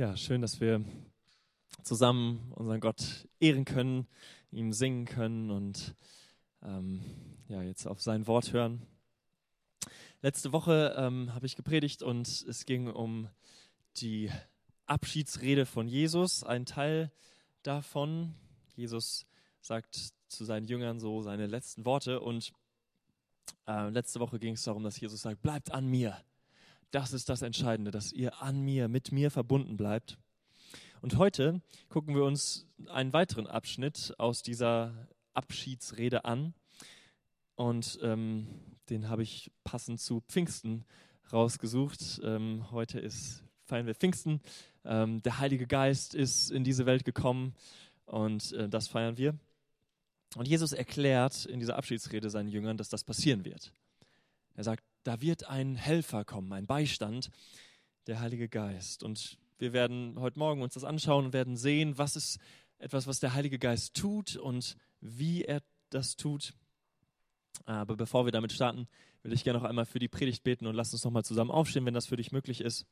Ja, schön, dass wir zusammen unseren Gott ehren können, ihm singen können und ähm, ja, jetzt auf sein Wort hören. Letzte Woche ähm, habe ich gepredigt und es ging um die Abschiedsrede von Jesus, ein Teil davon. Jesus sagt zu seinen Jüngern so seine letzten Worte und äh, letzte Woche ging es darum, dass Jesus sagt, bleibt an mir das ist das Entscheidende, dass ihr an mir, mit mir verbunden bleibt. Und heute gucken wir uns einen weiteren Abschnitt aus dieser Abschiedsrede an. Und ähm, den habe ich passend zu Pfingsten rausgesucht. Ähm, heute ist, feiern wir Pfingsten. Ähm, der Heilige Geist ist in diese Welt gekommen und äh, das feiern wir. Und Jesus erklärt in dieser Abschiedsrede seinen Jüngern, dass das passieren wird. Er sagt, da wird ein Helfer kommen, ein Beistand, der Heilige Geist. Und wir werden heute Morgen uns das anschauen und werden sehen, was ist etwas, was der Heilige Geist tut und wie er das tut. Aber bevor wir damit starten, will ich gerne noch einmal für die Predigt beten und lass uns noch mal zusammen aufstehen, wenn das für dich möglich ist.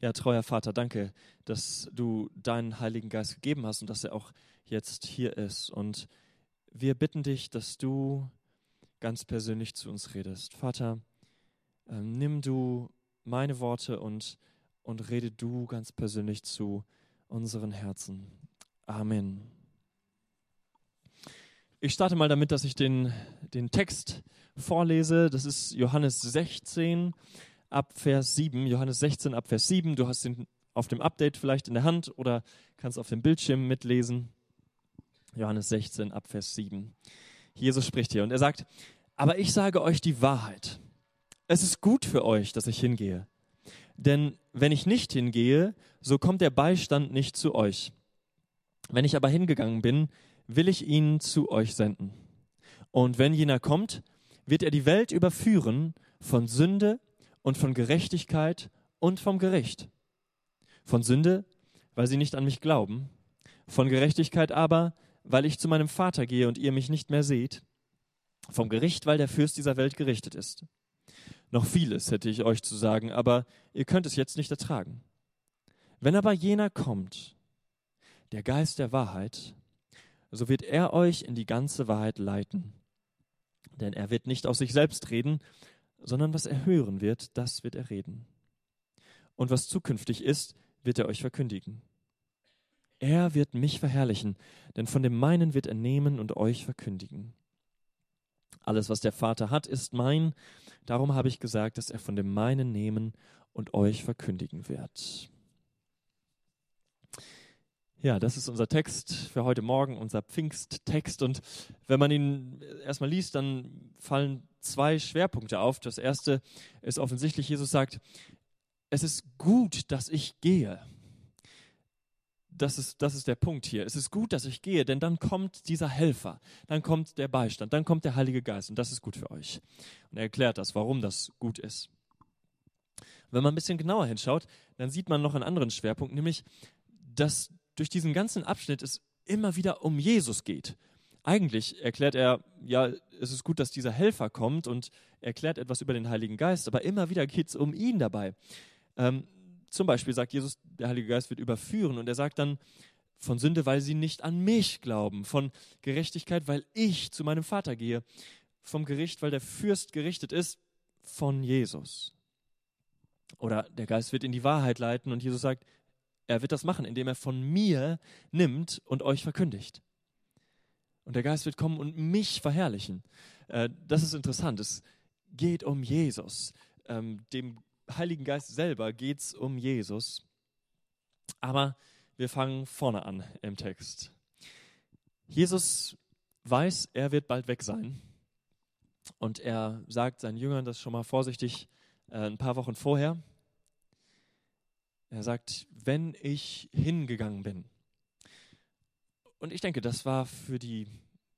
Ja, treuer Vater, danke, dass du deinen Heiligen Geist gegeben hast und dass er auch jetzt hier ist. Und wir bitten dich, dass du ganz persönlich zu uns redest. Vater, äh, nimm du meine Worte und, und rede du ganz persönlich zu unseren Herzen. Amen. Ich starte mal damit, dass ich den, den Text vorlese. Das ist Johannes 16 ab Vers 7. Johannes 16 ab Vers 7. Du hast den auf dem Update vielleicht in der Hand oder kannst auf dem Bildschirm mitlesen. Johannes 16 ab Vers 7. Jesus spricht hier und er sagt, aber ich sage euch die Wahrheit. Es ist gut für euch, dass ich hingehe. Denn wenn ich nicht hingehe, so kommt der Beistand nicht zu euch. Wenn ich aber hingegangen bin, will ich ihn zu euch senden. Und wenn jener kommt, wird er die Welt überführen von Sünde und von Gerechtigkeit und vom Gericht. Von Sünde, weil sie nicht an mich glauben, von Gerechtigkeit aber, weil ich zu meinem Vater gehe und ihr mich nicht mehr seht, vom Gericht, weil der Fürst dieser Welt gerichtet ist. Noch vieles hätte ich euch zu sagen, aber ihr könnt es jetzt nicht ertragen. Wenn aber jener kommt, der Geist der Wahrheit, so wird er euch in die ganze Wahrheit leiten. Denn er wird nicht aus sich selbst reden, sondern was er hören wird, das wird er reden. Und was zukünftig ist, wird er euch verkündigen. Er wird mich verherrlichen, denn von dem meinen wird er nehmen und euch verkündigen. Alles, was der Vater hat, ist mein. Darum habe ich gesagt, dass er von dem meinen nehmen und euch verkündigen wird. Ja, das ist unser Text für heute Morgen, unser Pfingsttext. Und wenn man ihn erstmal liest, dann fallen zwei Schwerpunkte auf. Das erste ist offensichtlich, Jesus sagt, es ist gut, dass ich gehe das ist, das ist der Punkt hier. Es ist gut, dass ich gehe, denn dann kommt dieser Helfer, dann kommt der Beistand, dann kommt der Heilige Geist und das ist gut für euch. Und er erklärt das, warum das gut ist. Wenn man ein bisschen genauer hinschaut, dann sieht man noch einen anderen Schwerpunkt, nämlich, dass durch diesen ganzen Abschnitt es immer wieder um Jesus geht. Eigentlich erklärt er, ja, es ist gut, dass dieser Helfer kommt und erklärt etwas über den Heiligen Geist, aber immer wieder geht es um ihn dabei. Ähm, zum Beispiel sagt Jesus, der Heilige Geist wird überführen und er sagt dann von Sünde, weil sie nicht an mich glauben, von Gerechtigkeit, weil ich zu meinem Vater gehe, vom Gericht, weil der Fürst gerichtet ist, von Jesus. Oder der Geist wird in die Wahrheit leiten und Jesus sagt, er wird das machen, indem er von mir nimmt und euch verkündigt. Und der Geist wird kommen und mich verherrlichen. Äh, das ist interessant. Es geht um Jesus, ähm, dem Heiligen Geist selber geht es um Jesus. Aber wir fangen vorne an im Text. Jesus weiß, er wird bald weg sein. Und er sagt seinen Jüngern das schon mal vorsichtig äh, ein paar Wochen vorher. Er sagt, wenn ich hingegangen bin. Und ich denke, das war für die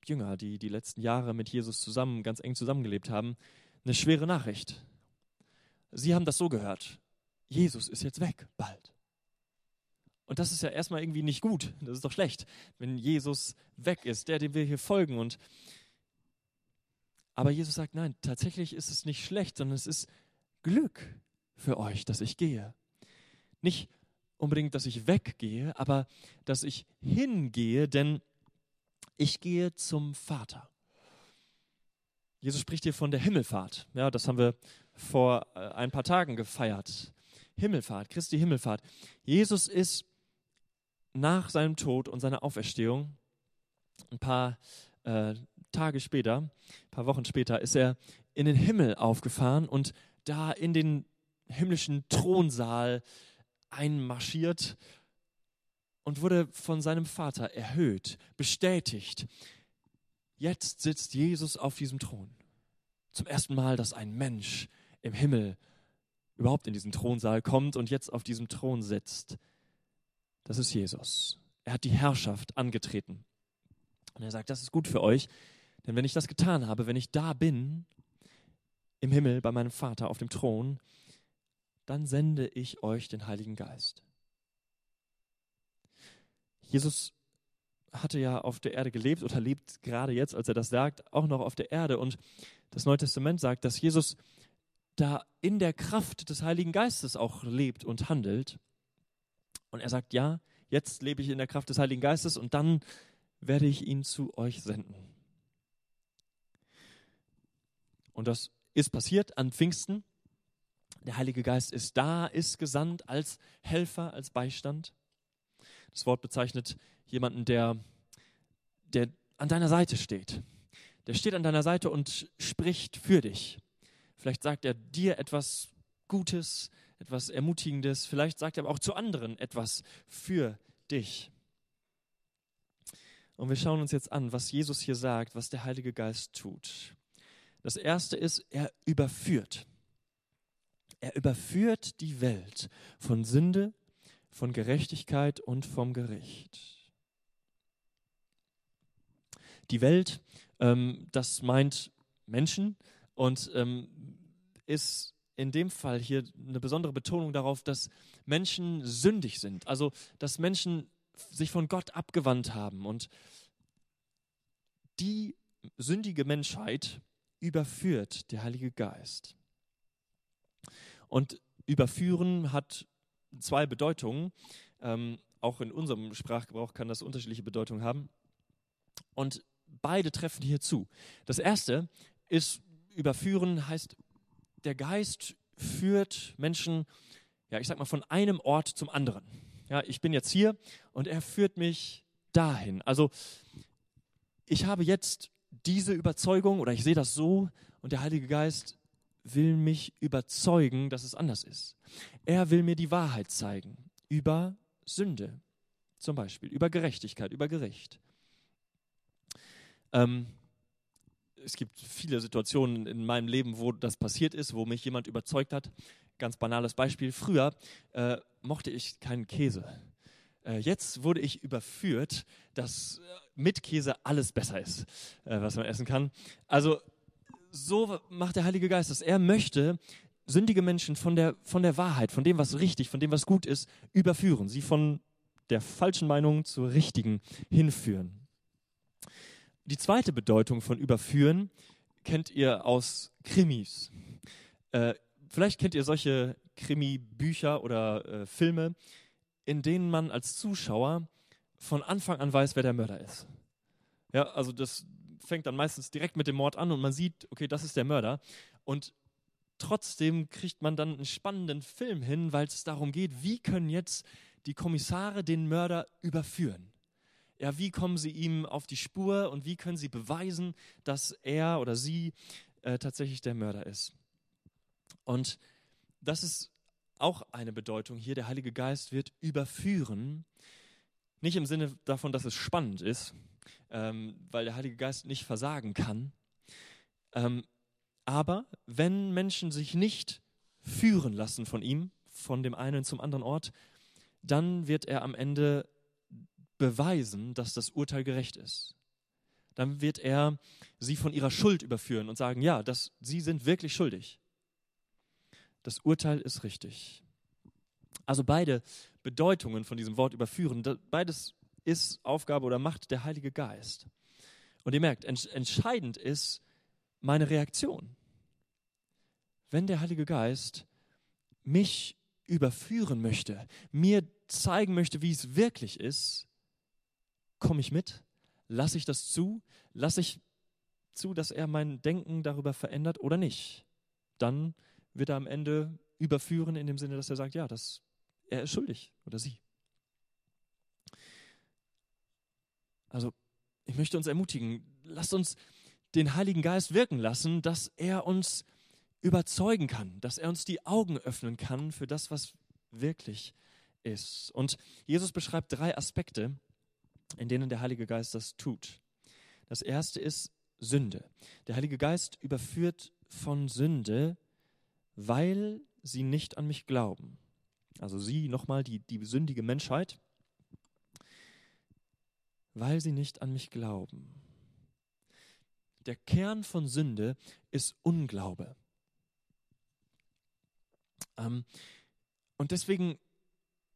Jünger, die die letzten Jahre mit Jesus zusammen, ganz eng zusammengelebt haben, eine schwere Nachricht. Sie haben das so gehört. Jesus ist jetzt weg, bald. Und das ist ja erstmal irgendwie nicht gut. Das ist doch schlecht, wenn Jesus weg ist, der, dem wir hier folgen. Und Aber Jesus sagt, nein, tatsächlich ist es nicht schlecht, sondern es ist Glück für euch, dass ich gehe. Nicht unbedingt, dass ich weggehe, aber dass ich hingehe, denn ich gehe zum Vater. Jesus spricht hier von der Himmelfahrt. Ja, das haben wir vor äh, ein paar Tagen gefeiert. Himmelfahrt, Christi Himmelfahrt. Jesus ist nach seinem Tod und seiner Auferstehung, ein paar äh, Tage später, ein paar Wochen später, ist er in den Himmel aufgefahren und da in den himmlischen Thronsaal einmarschiert und wurde von seinem Vater erhöht, bestätigt. Jetzt sitzt Jesus auf diesem Thron. Zum ersten Mal, dass ein Mensch im Himmel überhaupt in diesen Thronsaal kommt und jetzt auf diesem Thron sitzt. Das ist Jesus. Er hat die Herrschaft angetreten. Und er sagt, das ist gut für euch, denn wenn ich das getan habe, wenn ich da bin, im Himmel bei meinem Vater auf dem Thron, dann sende ich euch den Heiligen Geist. Jesus hatte ja auf der Erde gelebt oder lebt gerade jetzt, als er das sagt, auch noch auf der Erde. Und das Neue Testament sagt, dass Jesus da in der Kraft des Heiligen Geistes auch lebt und handelt. Und er sagt, ja, jetzt lebe ich in der Kraft des Heiligen Geistes und dann werde ich ihn zu euch senden. Und das ist passiert an Pfingsten. Der Heilige Geist ist da, ist gesandt als Helfer, als Beistand. Das Wort bezeichnet jemanden, der, der an deiner Seite steht. Der steht an deiner Seite und spricht für dich. Vielleicht sagt er dir etwas Gutes, etwas Ermutigendes. Vielleicht sagt er aber auch zu anderen etwas für dich. Und wir schauen uns jetzt an, was Jesus hier sagt, was der Heilige Geist tut. Das erste ist, er überführt. Er überführt die Welt von Sünde, von Gerechtigkeit und vom Gericht. Die Welt, ähm, das meint Menschen und ähm, ist in dem Fall hier eine besondere Betonung darauf, dass Menschen sündig sind, also dass Menschen sich von Gott abgewandt haben und die sündige Menschheit überführt der Heilige Geist. Und überführen hat zwei Bedeutungen. Ähm, auch in unserem Sprachgebrauch kann das unterschiedliche Bedeutungen haben. Und beide treffen hier zu. Das erste ist, überführen heißt, der Geist führt Menschen, ja, ich sag mal, von einem Ort zum anderen. Ja, ich bin jetzt hier und er führt mich dahin. Also, ich habe jetzt diese Überzeugung oder ich sehe das so und der Heilige Geist will mich überzeugen, dass es anders ist. Er will mir die Wahrheit zeigen über Sünde zum Beispiel, über Gerechtigkeit, über Gericht. Ähm, es gibt viele Situationen in meinem Leben, wo das passiert ist, wo mich jemand überzeugt hat. Ganz banales Beispiel. Früher äh, mochte ich keinen Käse. Äh, jetzt wurde ich überführt, dass äh, mit Käse alles besser ist, äh, was man essen kann. Also so macht der Heilige Geist das. Er möchte sündige Menschen von der, von der Wahrheit, von dem, was richtig, von dem, was gut ist, überführen. Sie von der falschen Meinung zur richtigen hinführen. Die zweite Bedeutung von überführen kennt ihr aus Krimis. Äh, vielleicht kennt ihr solche Krimi-Bücher oder äh, Filme, in denen man als Zuschauer von Anfang an weiß, wer der Mörder ist. Ja, also das fängt dann meistens direkt mit dem Mord an und man sieht, okay, das ist der Mörder. Und trotzdem kriegt man dann einen spannenden Film hin, weil es darum geht, wie können jetzt die Kommissare den Mörder überführen? Ja, wie kommen sie ihm auf die Spur und wie können sie beweisen, dass er oder sie äh, tatsächlich der Mörder ist? Und das ist auch eine Bedeutung hier. Der Heilige Geist wird überführen. Nicht im Sinne davon, dass es spannend ist, ähm, weil der Heilige Geist nicht versagen kann. Ähm, aber wenn Menschen sich nicht führen lassen von ihm, von dem einen zum anderen Ort, dann wird er am Ende beweisen, dass das Urteil gerecht ist. Dann wird er sie von ihrer Schuld überführen und sagen, ja, das, sie sind wirklich schuldig. Das Urteil ist richtig. Also beide Bedeutungen von diesem Wort überführen, beides ist Aufgabe oder Macht der Heilige Geist. Und ihr merkt, entscheidend ist, meine Reaktion? Wenn der Heilige Geist mich überführen möchte, mir zeigen möchte, wie es wirklich ist, komme ich mit? Lasse ich das zu? Lasse ich zu, dass er mein Denken darüber verändert oder nicht? Dann wird er am Ende überführen in dem Sinne, dass er sagt, ja, das, er ist schuldig oder sie. Also ich möchte uns ermutigen, lasst uns den Heiligen Geist wirken lassen, dass er uns überzeugen kann, dass er uns die Augen öffnen kann für das, was wirklich ist. Und Jesus beschreibt drei Aspekte, in denen der Heilige Geist das tut. Das erste ist Sünde. Der Heilige Geist überführt von Sünde, weil sie nicht an mich glauben. Also sie, nochmal, die, die sündige Menschheit, weil sie nicht an mich glauben. Der Kern von Sünde ist Unglaube. Ähm, und deswegen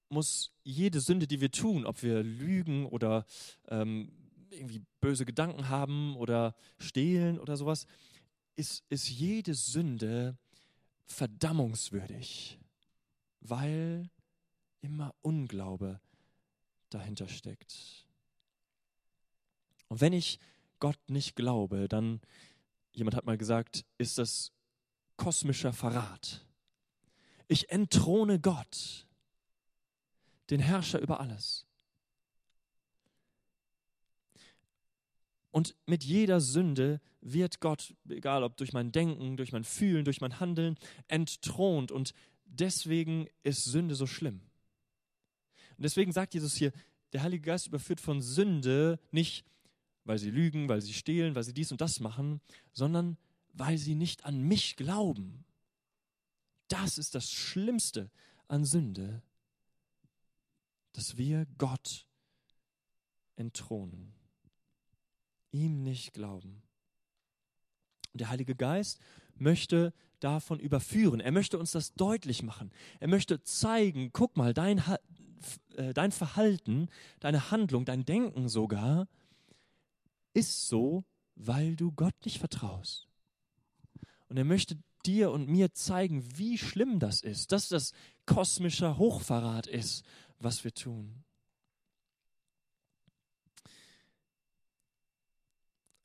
muss jede Sünde, die wir tun, ob wir lügen oder ähm, irgendwie böse Gedanken haben oder stehlen oder sowas, ist, ist jede Sünde verdammungswürdig, weil immer Unglaube dahinter steckt. Und wenn ich Gott nicht glaube, dann, jemand hat mal gesagt, ist das kosmischer Verrat. Ich entthrone Gott, den Herrscher über alles. Und mit jeder Sünde wird Gott, egal ob durch mein Denken, durch mein Fühlen, durch mein Handeln, entthront. Und deswegen ist Sünde so schlimm. Und deswegen sagt Jesus hier, der Heilige Geist überführt von Sünde nicht, weil sie lügen, weil sie stehlen, weil sie dies und das machen, sondern weil sie nicht an mich glauben. Das ist das Schlimmste an Sünde, dass wir Gott entthronen, ihm nicht glauben. Und der Heilige Geist möchte davon überführen. Er möchte uns das deutlich machen. Er möchte zeigen, guck mal, dein, äh, dein Verhalten, deine Handlung, dein Denken sogar ist so, weil du Gott nicht vertraust. Und er möchte dir und mir zeigen, wie schlimm das ist, dass das kosmischer Hochverrat ist, was wir tun.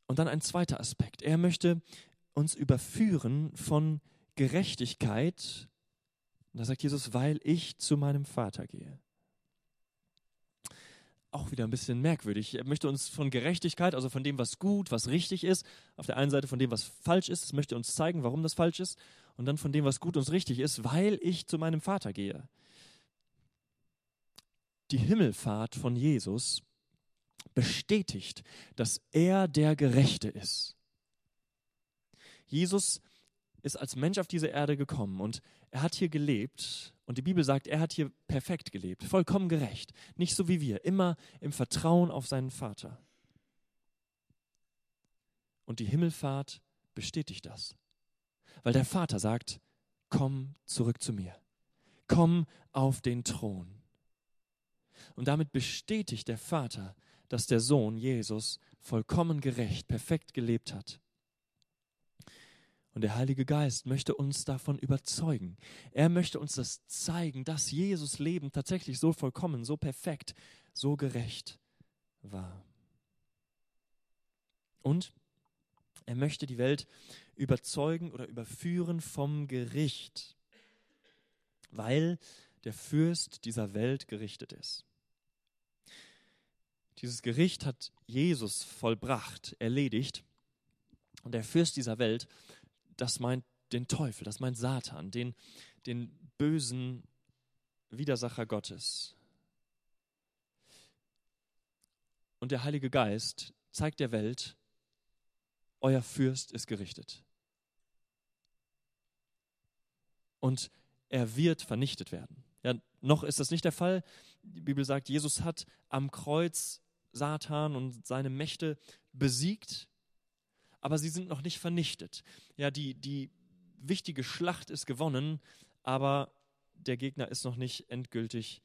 Und dann ein zweiter Aspekt. Er möchte uns überführen von Gerechtigkeit. da sagt Jesus, weil ich zu meinem Vater gehe auch wieder ein bisschen merkwürdig. Er möchte uns von Gerechtigkeit, also von dem, was gut, was richtig ist, auf der einen Seite von dem, was falsch ist, es möchte uns zeigen, warum das falsch ist, und dann von dem, was gut und richtig ist, weil ich zu meinem Vater gehe. Die Himmelfahrt von Jesus bestätigt, dass er der Gerechte ist. Jesus ist als Mensch auf diese Erde gekommen und er hat hier gelebt und die Bibel sagt, er hat hier perfekt gelebt, vollkommen gerecht, nicht so wie wir, immer im Vertrauen auf seinen Vater. Und die Himmelfahrt bestätigt das, weil der Vater sagt, komm zurück zu mir, komm auf den Thron. Und damit bestätigt der Vater, dass der Sohn Jesus vollkommen gerecht, perfekt gelebt hat. Und der Heilige Geist möchte uns davon überzeugen. Er möchte uns das zeigen, dass Jesus Leben tatsächlich so vollkommen, so perfekt, so gerecht war. Und er möchte die Welt überzeugen oder überführen vom Gericht, weil der Fürst dieser Welt gerichtet ist. Dieses Gericht hat Jesus vollbracht, erledigt. Und der Fürst dieser Welt das meint den Teufel, das meint Satan, den, den bösen Widersacher Gottes. Und der Heilige Geist zeigt der Welt, euer Fürst ist gerichtet. Und er wird vernichtet werden. Ja, noch ist das nicht der Fall. Die Bibel sagt, Jesus hat am Kreuz Satan und seine Mächte besiegt aber sie sind noch nicht vernichtet. Ja, die, die wichtige Schlacht ist gewonnen, aber der Gegner ist noch nicht endgültig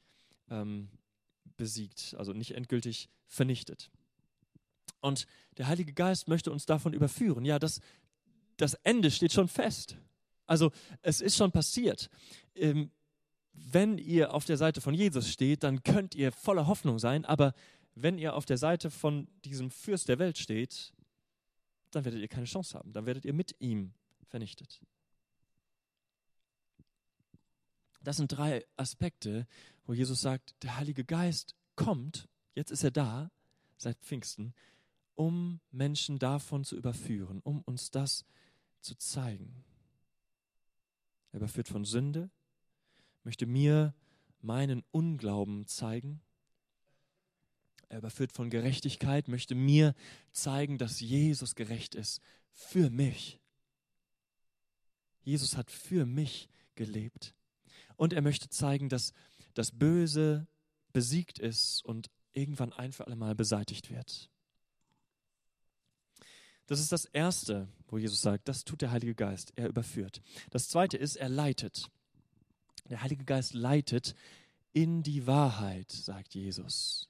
ähm, besiegt, also nicht endgültig vernichtet. Und der Heilige Geist möchte uns davon überführen, ja, dass das Ende steht schon fest. Also es ist schon passiert. Ähm, wenn ihr auf der Seite von Jesus steht, dann könnt ihr voller Hoffnung sein, aber wenn ihr auf der Seite von diesem Fürst der Welt steht, dann werdet ihr keine Chance haben, dann werdet ihr mit ihm vernichtet. Das sind drei Aspekte, wo Jesus sagt, der Heilige Geist kommt, jetzt ist er da, seit Pfingsten, um Menschen davon zu überführen, um uns das zu zeigen. Er überführt von Sünde, möchte mir meinen Unglauben zeigen. Er überführt von Gerechtigkeit, möchte mir zeigen, dass Jesus gerecht ist für mich. Jesus hat für mich gelebt. Und er möchte zeigen, dass das Böse besiegt ist und irgendwann ein für alle Mal beseitigt wird. Das ist das Erste, wo Jesus sagt, das tut der Heilige Geist. Er überführt. Das Zweite ist, er leitet. Der Heilige Geist leitet in die Wahrheit, sagt Jesus.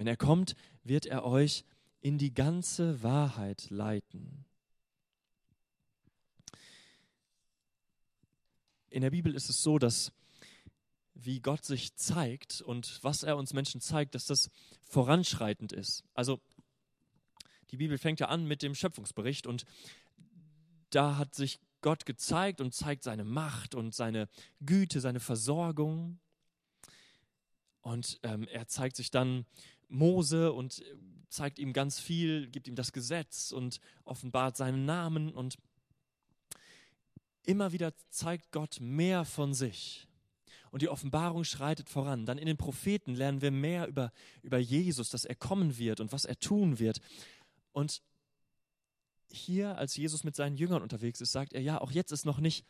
Wenn er kommt, wird er euch in die ganze Wahrheit leiten. In der Bibel ist es so, dass wie Gott sich zeigt und was er uns Menschen zeigt, dass das voranschreitend ist. Also die Bibel fängt ja an mit dem Schöpfungsbericht und da hat sich Gott gezeigt und zeigt seine Macht und seine Güte, seine Versorgung. Und ähm, er zeigt sich dann Mose und zeigt ihm ganz viel, gibt ihm das Gesetz und offenbart seinen Namen. Und immer wieder zeigt Gott mehr von sich. Und die Offenbarung schreitet voran. Dann in den Propheten lernen wir mehr über, über Jesus, dass er kommen wird und was er tun wird. Und hier, als Jesus mit seinen Jüngern unterwegs ist, sagt er, ja, auch jetzt ist noch nicht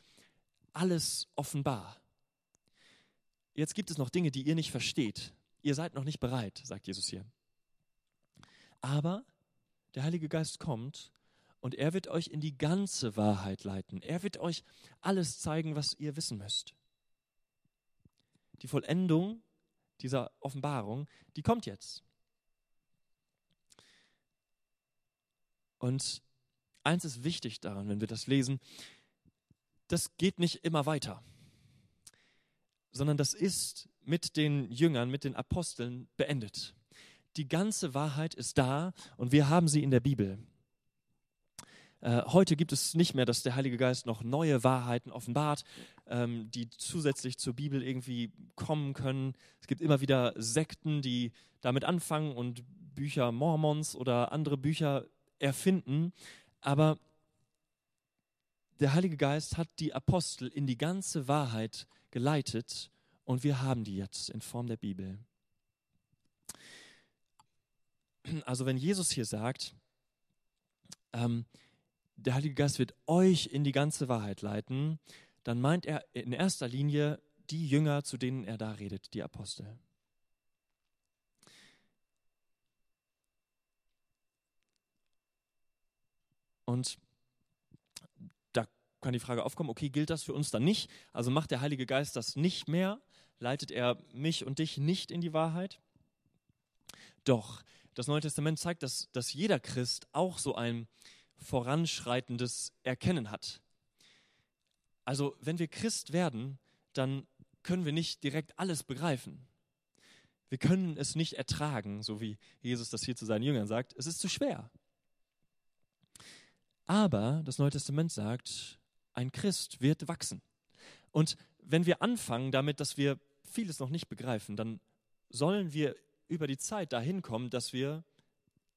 alles offenbar. Jetzt gibt es noch Dinge, die ihr nicht versteht. Ihr seid noch nicht bereit, sagt Jesus hier. Aber der Heilige Geist kommt und er wird euch in die ganze Wahrheit leiten. Er wird euch alles zeigen, was ihr wissen müsst. Die Vollendung dieser Offenbarung, die kommt jetzt. Und eins ist wichtig daran, wenn wir das lesen, das geht nicht immer weiter, sondern das ist mit den Jüngern, mit den Aposteln beendet. Die ganze Wahrheit ist da und wir haben sie in der Bibel. Äh, heute gibt es nicht mehr, dass der Heilige Geist noch neue Wahrheiten offenbart, ähm, die zusätzlich zur Bibel irgendwie kommen können. Es gibt immer wieder Sekten, die damit anfangen und Bücher Mormons oder andere Bücher erfinden, aber der Heilige Geist hat die Apostel in die ganze Wahrheit geleitet und wir haben die jetzt in Form der Bibel. Also wenn Jesus hier sagt, ähm, der Heilige Geist wird euch in die ganze Wahrheit leiten, dann meint er in erster Linie die Jünger, zu denen er da redet, die Apostel. Und kann die Frage aufkommen, okay, gilt das für uns dann nicht? Also macht der Heilige Geist das nicht mehr? Leitet er mich und dich nicht in die Wahrheit? Doch, das Neue Testament zeigt, dass, dass jeder Christ auch so ein voranschreitendes Erkennen hat. Also wenn wir Christ werden, dann können wir nicht direkt alles begreifen. Wir können es nicht ertragen, so wie Jesus das hier zu seinen Jüngern sagt. Es ist zu schwer. Aber das Neue Testament sagt, ein Christ wird wachsen. Und wenn wir anfangen damit, dass wir vieles noch nicht begreifen, dann sollen wir über die Zeit dahin kommen, dass wir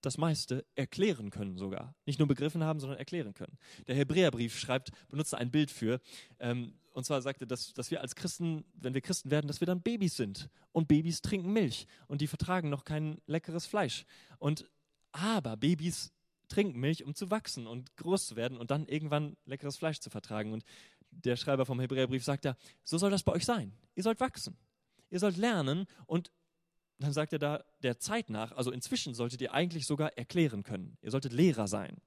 das meiste erklären können sogar. Nicht nur begriffen haben, sondern erklären können. Der Hebräerbrief schreibt, benutzt ein Bild für, ähm, und zwar sagt er, dass, dass wir als Christen, wenn wir Christen werden, dass wir dann Babys sind. Und Babys trinken Milch und die vertragen noch kein leckeres Fleisch. Und aber Babys trinken Milch, um zu wachsen und groß zu werden und dann irgendwann leckeres Fleisch zu vertragen. Und der Schreiber vom Hebräerbrief sagt da, so soll das bei euch sein. Ihr sollt wachsen. Ihr sollt lernen und dann sagt er da, der Zeit nach, also inzwischen solltet ihr eigentlich sogar erklären können. Ihr solltet Lehrer sein.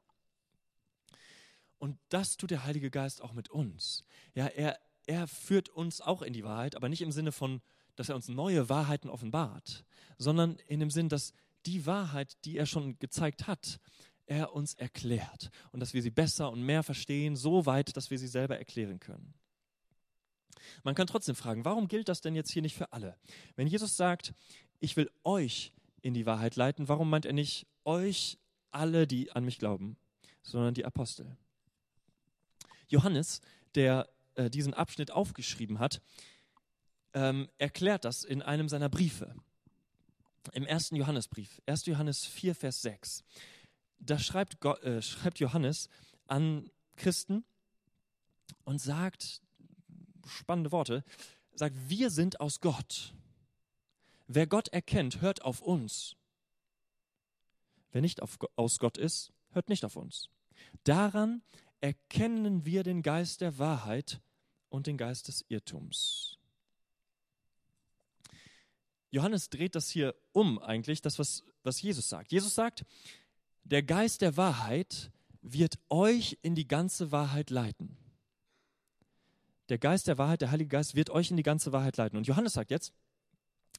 Und das tut der Heilige Geist auch mit uns. Ja, er, er führt uns auch in die Wahrheit, aber nicht im Sinne von, dass er uns neue Wahrheiten offenbart, sondern in dem Sinn, dass die Wahrheit, die er schon gezeigt hat, er uns erklärt und dass wir sie besser und mehr verstehen, so weit, dass wir sie selber erklären können. Man kann trotzdem fragen, warum gilt das denn jetzt hier nicht für alle? Wenn Jesus sagt, ich will euch in die Wahrheit leiten, warum meint er nicht euch alle, die an mich glauben, sondern die Apostel? Johannes, der äh, diesen Abschnitt aufgeschrieben hat, ähm, erklärt das in einem seiner Briefe. Im ersten Johannesbrief, 1. Johannes 4, Vers 6. Da schreibt, Gott, äh, schreibt Johannes an Christen und sagt spannende Worte, sagt, wir sind aus Gott. Wer Gott erkennt, hört auf uns. Wer nicht auf, aus Gott ist, hört nicht auf uns. Daran erkennen wir den Geist der Wahrheit und den Geist des Irrtums. Johannes dreht das hier um eigentlich, das, was, was Jesus sagt. Jesus sagt, der Geist der Wahrheit wird euch in die ganze Wahrheit leiten. Der Geist der Wahrheit, der Heilige Geist, wird euch in die ganze Wahrheit leiten. Und Johannes sagt jetzt,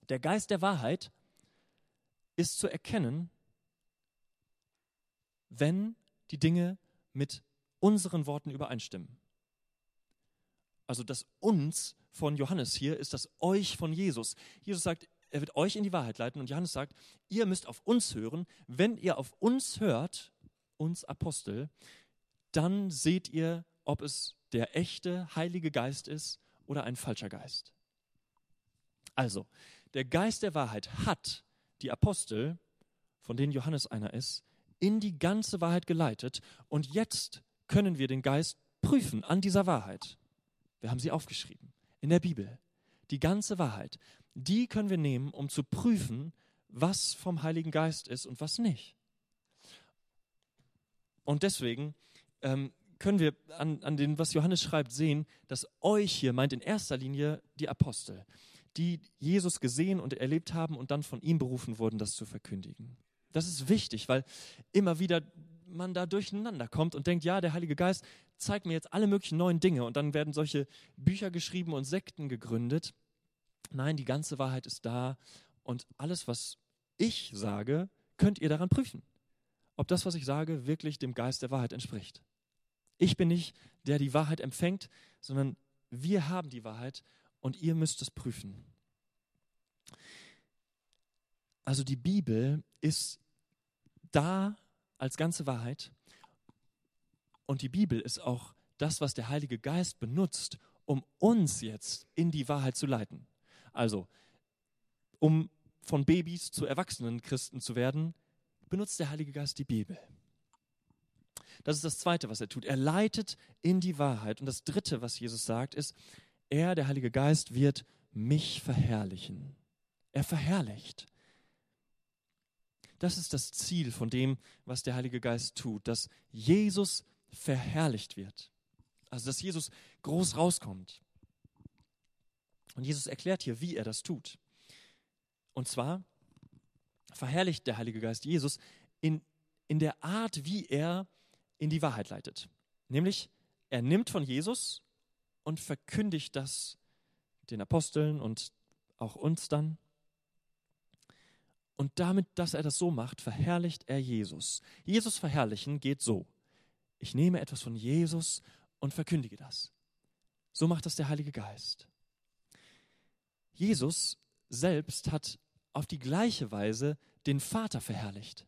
der Geist der Wahrheit ist zu erkennen, wenn die Dinge mit unseren Worten übereinstimmen. Also das uns von Johannes hier ist das euch von Jesus. Jesus sagt, er wird euch in die Wahrheit leiten und Johannes sagt, ihr müsst auf uns hören. Wenn ihr auf uns hört, uns Apostel, dann seht ihr, ob es der echte Heilige Geist ist oder ein falscher Geist. Also, der Geist der Wahrheit hat die Apostel, von denen Johannes einer ist, in die ganze Wahrheit geleitet und jetzt können wir den Geist prüfen an dieser Wahrheit. Wir haben sie aufgeschrieben in der Bibel. Die ganze Wahrheit, die können wir nehmen, um zu prüfen, was vom Heiligen Geist ist und was nicht. Und deswegen ähm, können wir an, an dem, was Johannes schreibt, sehen, dass euch hier meint in erster Linie die Apostel, die Jesus gesehen und erlebt haben und dann von ihm berufen wurden, das zu verkündigen. Das ist wichtig, weil immer wieder man da durcheinander kommt und denkt, ja, der Heilige Geist zeigt mir jetzt alle möglichen neuen Dinge und dann werden solche Bücher geschrieben und Sekten gegründet. Nein, die ganze Wahrheit ist da und alles, was ich sage, könnt ihr daran prüfen, ob das, was ich sage, wirklich dem Geist der Wahrheit entspricht. Ich bin nicht der die Wahrheit empfängt, sondern wir haben die Wahrheit und ihr müsst es prüfen. Also die Bibel ist da als ganze Wahrheit und die Bibel ist auch das, was der Heilige Geist benutzt, um uns jetzt in die Wahrheit zu leiten. Also, um von Babys zu erwachsenen Christen zu werden, benutzt der Heilige Geist die Bibel. Das ist das Zweite, was er tut. Er leitet in die Wahrheit. Und das Dritte, was Jesus sagt, ist, er, der Heilige Geist, wird mich verherrlichen. Er verherrlicht. Das ist das Ziel von dem, was der Heilige Geist tut, dass Jesus verherrlicht wird. Also, dass Jesus groß rauskommt. Und Jesus erklärt hier, wie er das tut. Und zwar verherrlicht der Heilige Geist Jesus in, in der Art, wie er in die Wahrheit leitet. Nämlich, er nimmt von Jesus und verkündigt das den Aposteln und auch uns dann. Und damit, dass er das so macht, verherrlicht er Jesus. Jesus verherrlichen geht so. Ich nehme etwas von Jesus und verkündige das. So macht das der Heilige Geist. Jesus selbst hat auf die gleiche Weise den Vater verherrlicht.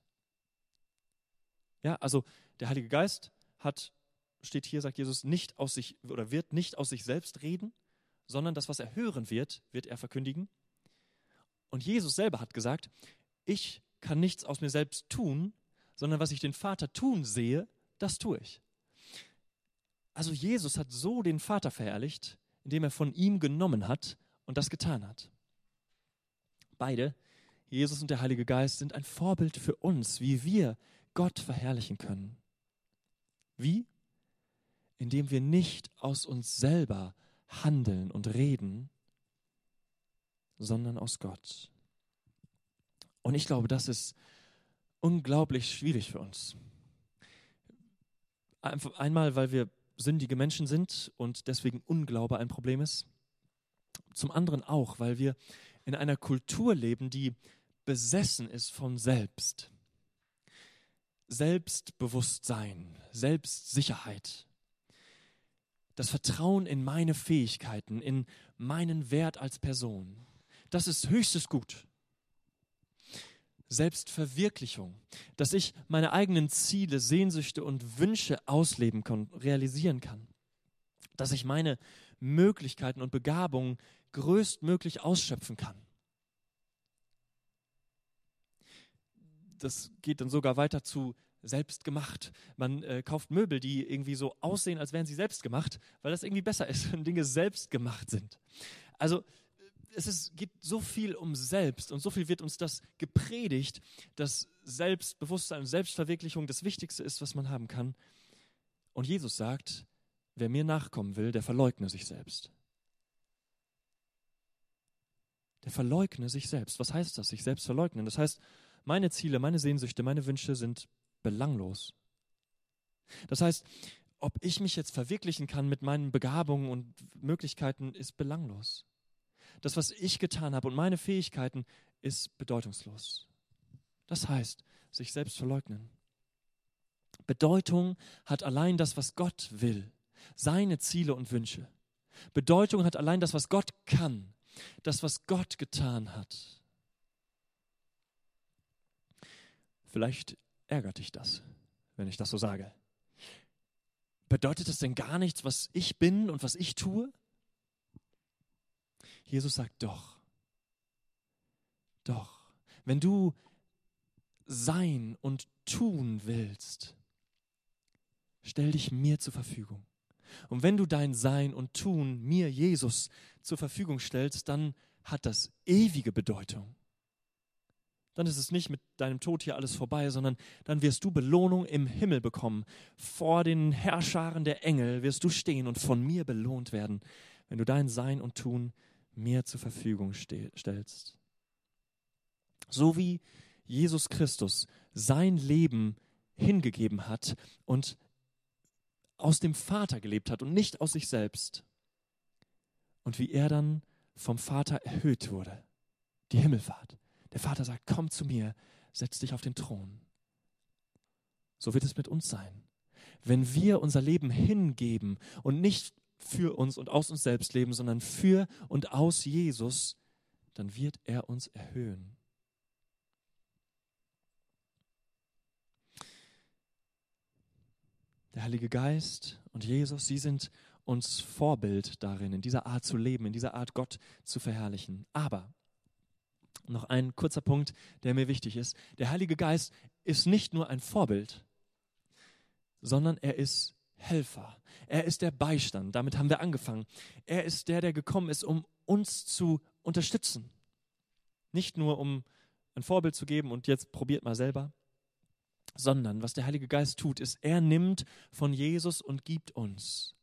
Ja, also der Heilige Geist hat, steht hier, sagt Jesus, nicht aus sich oder wird nicht aus sich selbst reden, sondern das, was er hören wird, wird er verkündigen. Und Jesus selber hat gesagt, ich kann nichts aus mir selbst tun, sondern was ich den Vater tun sehe, das tue ich. Also Jesus hat so den Vater verherrlicht, indem er von ihm genommen hat und das getan hat. Beide, Jesus und der Heilige Geist, sind ein Vorbild für uns, wie wir Gott verherrlichen können. Wie? Indem wir nicht aus uns selber handeln und reden, sondern aus Gott. Und ich glaube, das ist unglaublich schwierig für uns. Einmal, weil wir sündige Menschen sind und deswegen Unglaube ein Problem ist. Zum anderen auch, weil wir in einer Kultur leben, die besessen ist von selbst. Selbstbewusstsein, Selbstsicherheit, das Vertrauen in meine Fähigkeiten, in meinen Wert als Person. Das ist höchstes Gut. Selbstverwirklichung, dass ich meine eigenen Ziele, Sehnsüchte und Wünsche ausleben kann, realisieren kann. Dass ich meine Möglichkeiten und Begabungen größtmöglich ausschöpfen kann. Das geht dann sogar weiter zu selbst gemacht. Man äh, kauft Möbel, die irgendwie so aussehen, als wären sie selbst gemacht, weil das irgendwie besser ist, wenn Dinge selbst gemacht sind. Also es ist, geht so viel um Selbst und so viel wird uns das gepredigt, dass Selbstbewusstsein und Selbstverwirklichung das Wichtigste ist, was man haben kann. Und Jesus sagt, wer mir nachkommen will, der verleugne sich selbst. Der verleugne sich selbst. Was heißt das, sich selbst verleugnen? Das heißt, meine Ziele, meine Sehnsüchte, meine Wünsche sind belanglos. Das heißt, ob ich mich jetzt verwirklichen kann mit meinen Begabungen und Möglichkeiten, ist belanglos. Das, was ich getan habe und meine Fähigkeiten, ist bedeutungslos. Das heißt, sich selbst verleugnen. Bedeutung hat allein das, was Gott will, seine Ziele und Wünsche. Bedeutung hat allein das, was Gott kann, das, was Gott getan hat. Vielleicht ärgert dich das, wenn ich das so sage. Bedeutet das denn gar nichts, was ich bin und was ich tue? Jesus sagt doch, doch, wenn du sein und tun willst, stell dich mir zur Verfügung. Und wenn du dein Sein und Tun mir, Jesus, zur Verfügung stellst, dann hat das ewige Bedeutung. Dann ist es nicht mit deinem Tod hier alles vorbei, sondern dann wirst du Belohnung im Himmel bekommen. Vor den Herrscharen der Engel wirst du stehen und von mir belohnt werden, wenn du dein Sein und Tun mir zur Verfügung stellst. So wie Jesus Christus sein Leben hingegeben hat und aus dem Vater gelebt hat und nicht aus sich selbst. Und wie er dann vom Vater erhöht wurde. Die Himmelfahrt. Der Vater sagt, komm zu mir, setz dich auf den Thron. So wird es mit uns sein. Wenn wir unser Leben hingeben und nicht für uns und aus uns selbst leben, sondern für und aus Jesus, dann wird er uns erhöhen. Der Heilige Geist und Jesus, sie sind uns Vorbild darin, in dieser Art zu leben, in dieser Art Gott zu verherrlichen. Aber noch ein kurzer Punkt, der mir wichtig ist. Der Heilige Geist ist nicht nur ein Vorbild, sondern er ist Helfer. Er ist der Beistand. Damit haben wir angefangen. Er ist der, der gekommen ist, um uns zu unterstützen. Nicht nur, um ein Vorbild zu geben und jetzt probiert mal selber, sondern was der Heilige Geist tut, ist, er nimmt von Jesus und gibt uns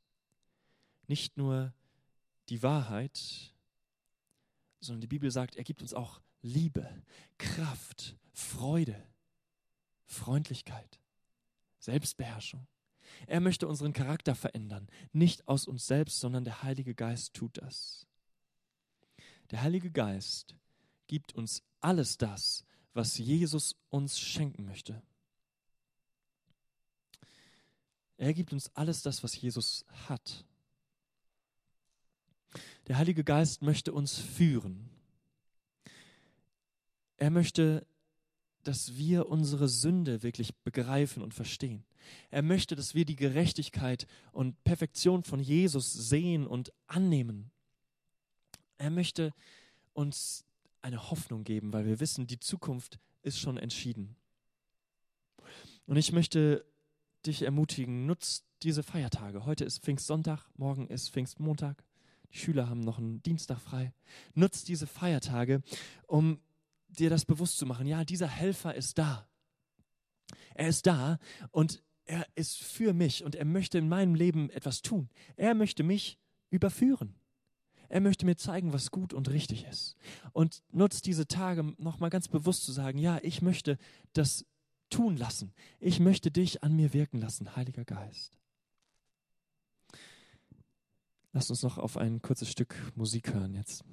nicht nur die Wahrheit, sondern die Bibel sagt, er gibt uns auch Liebe, Kraft, Freude, Freundlichkeit, Selbstbeherrschung. Er möchte unseren Charakter verändern, nicht aus uns selbst, sondern der Heilige Geist tut das. Der Heilige Geist gibt uns alles das, was Jesus uns schenken möchte. Er gibt uns alles das, was Jesus hat. Der Heilige Geist möchte uns führen. Er möchte dass wir unsere Sünde wirklich begreifen und verstehen. Er möchte, dass wir die Gerechtigkeit und Perfektion von Jesus sehen und annehmen. Er möchte uns eine Hoffnung geben, weil wir wissen, die Zukunft ist schon entschieden. Und ich möchte dich ermutigen, nutz diese Feiertage. Heute ist Pfingstsonntag, morgen ist Pfingstmontag. Die Schüler haben noch einen Dienstag frei. Nutz diese Feiertage, um dir das bewusst zu machen. Ja, dieser Helfer ist da. Er ist da und er ist für mich und er möchte in meinem Leben etwas tun. Er möchte mich überführen. Er möchte mir zeigen, was gut und richtig ist. Und nutzt diese Tage nochmal ganz bewusst zu sagen, ja, ich möchte das tun lassen. Ich möchte dich an mir wirken lassen, Heiliger Geist. Lass uns noch auf ein kurzes Stück Musik hören jetzt.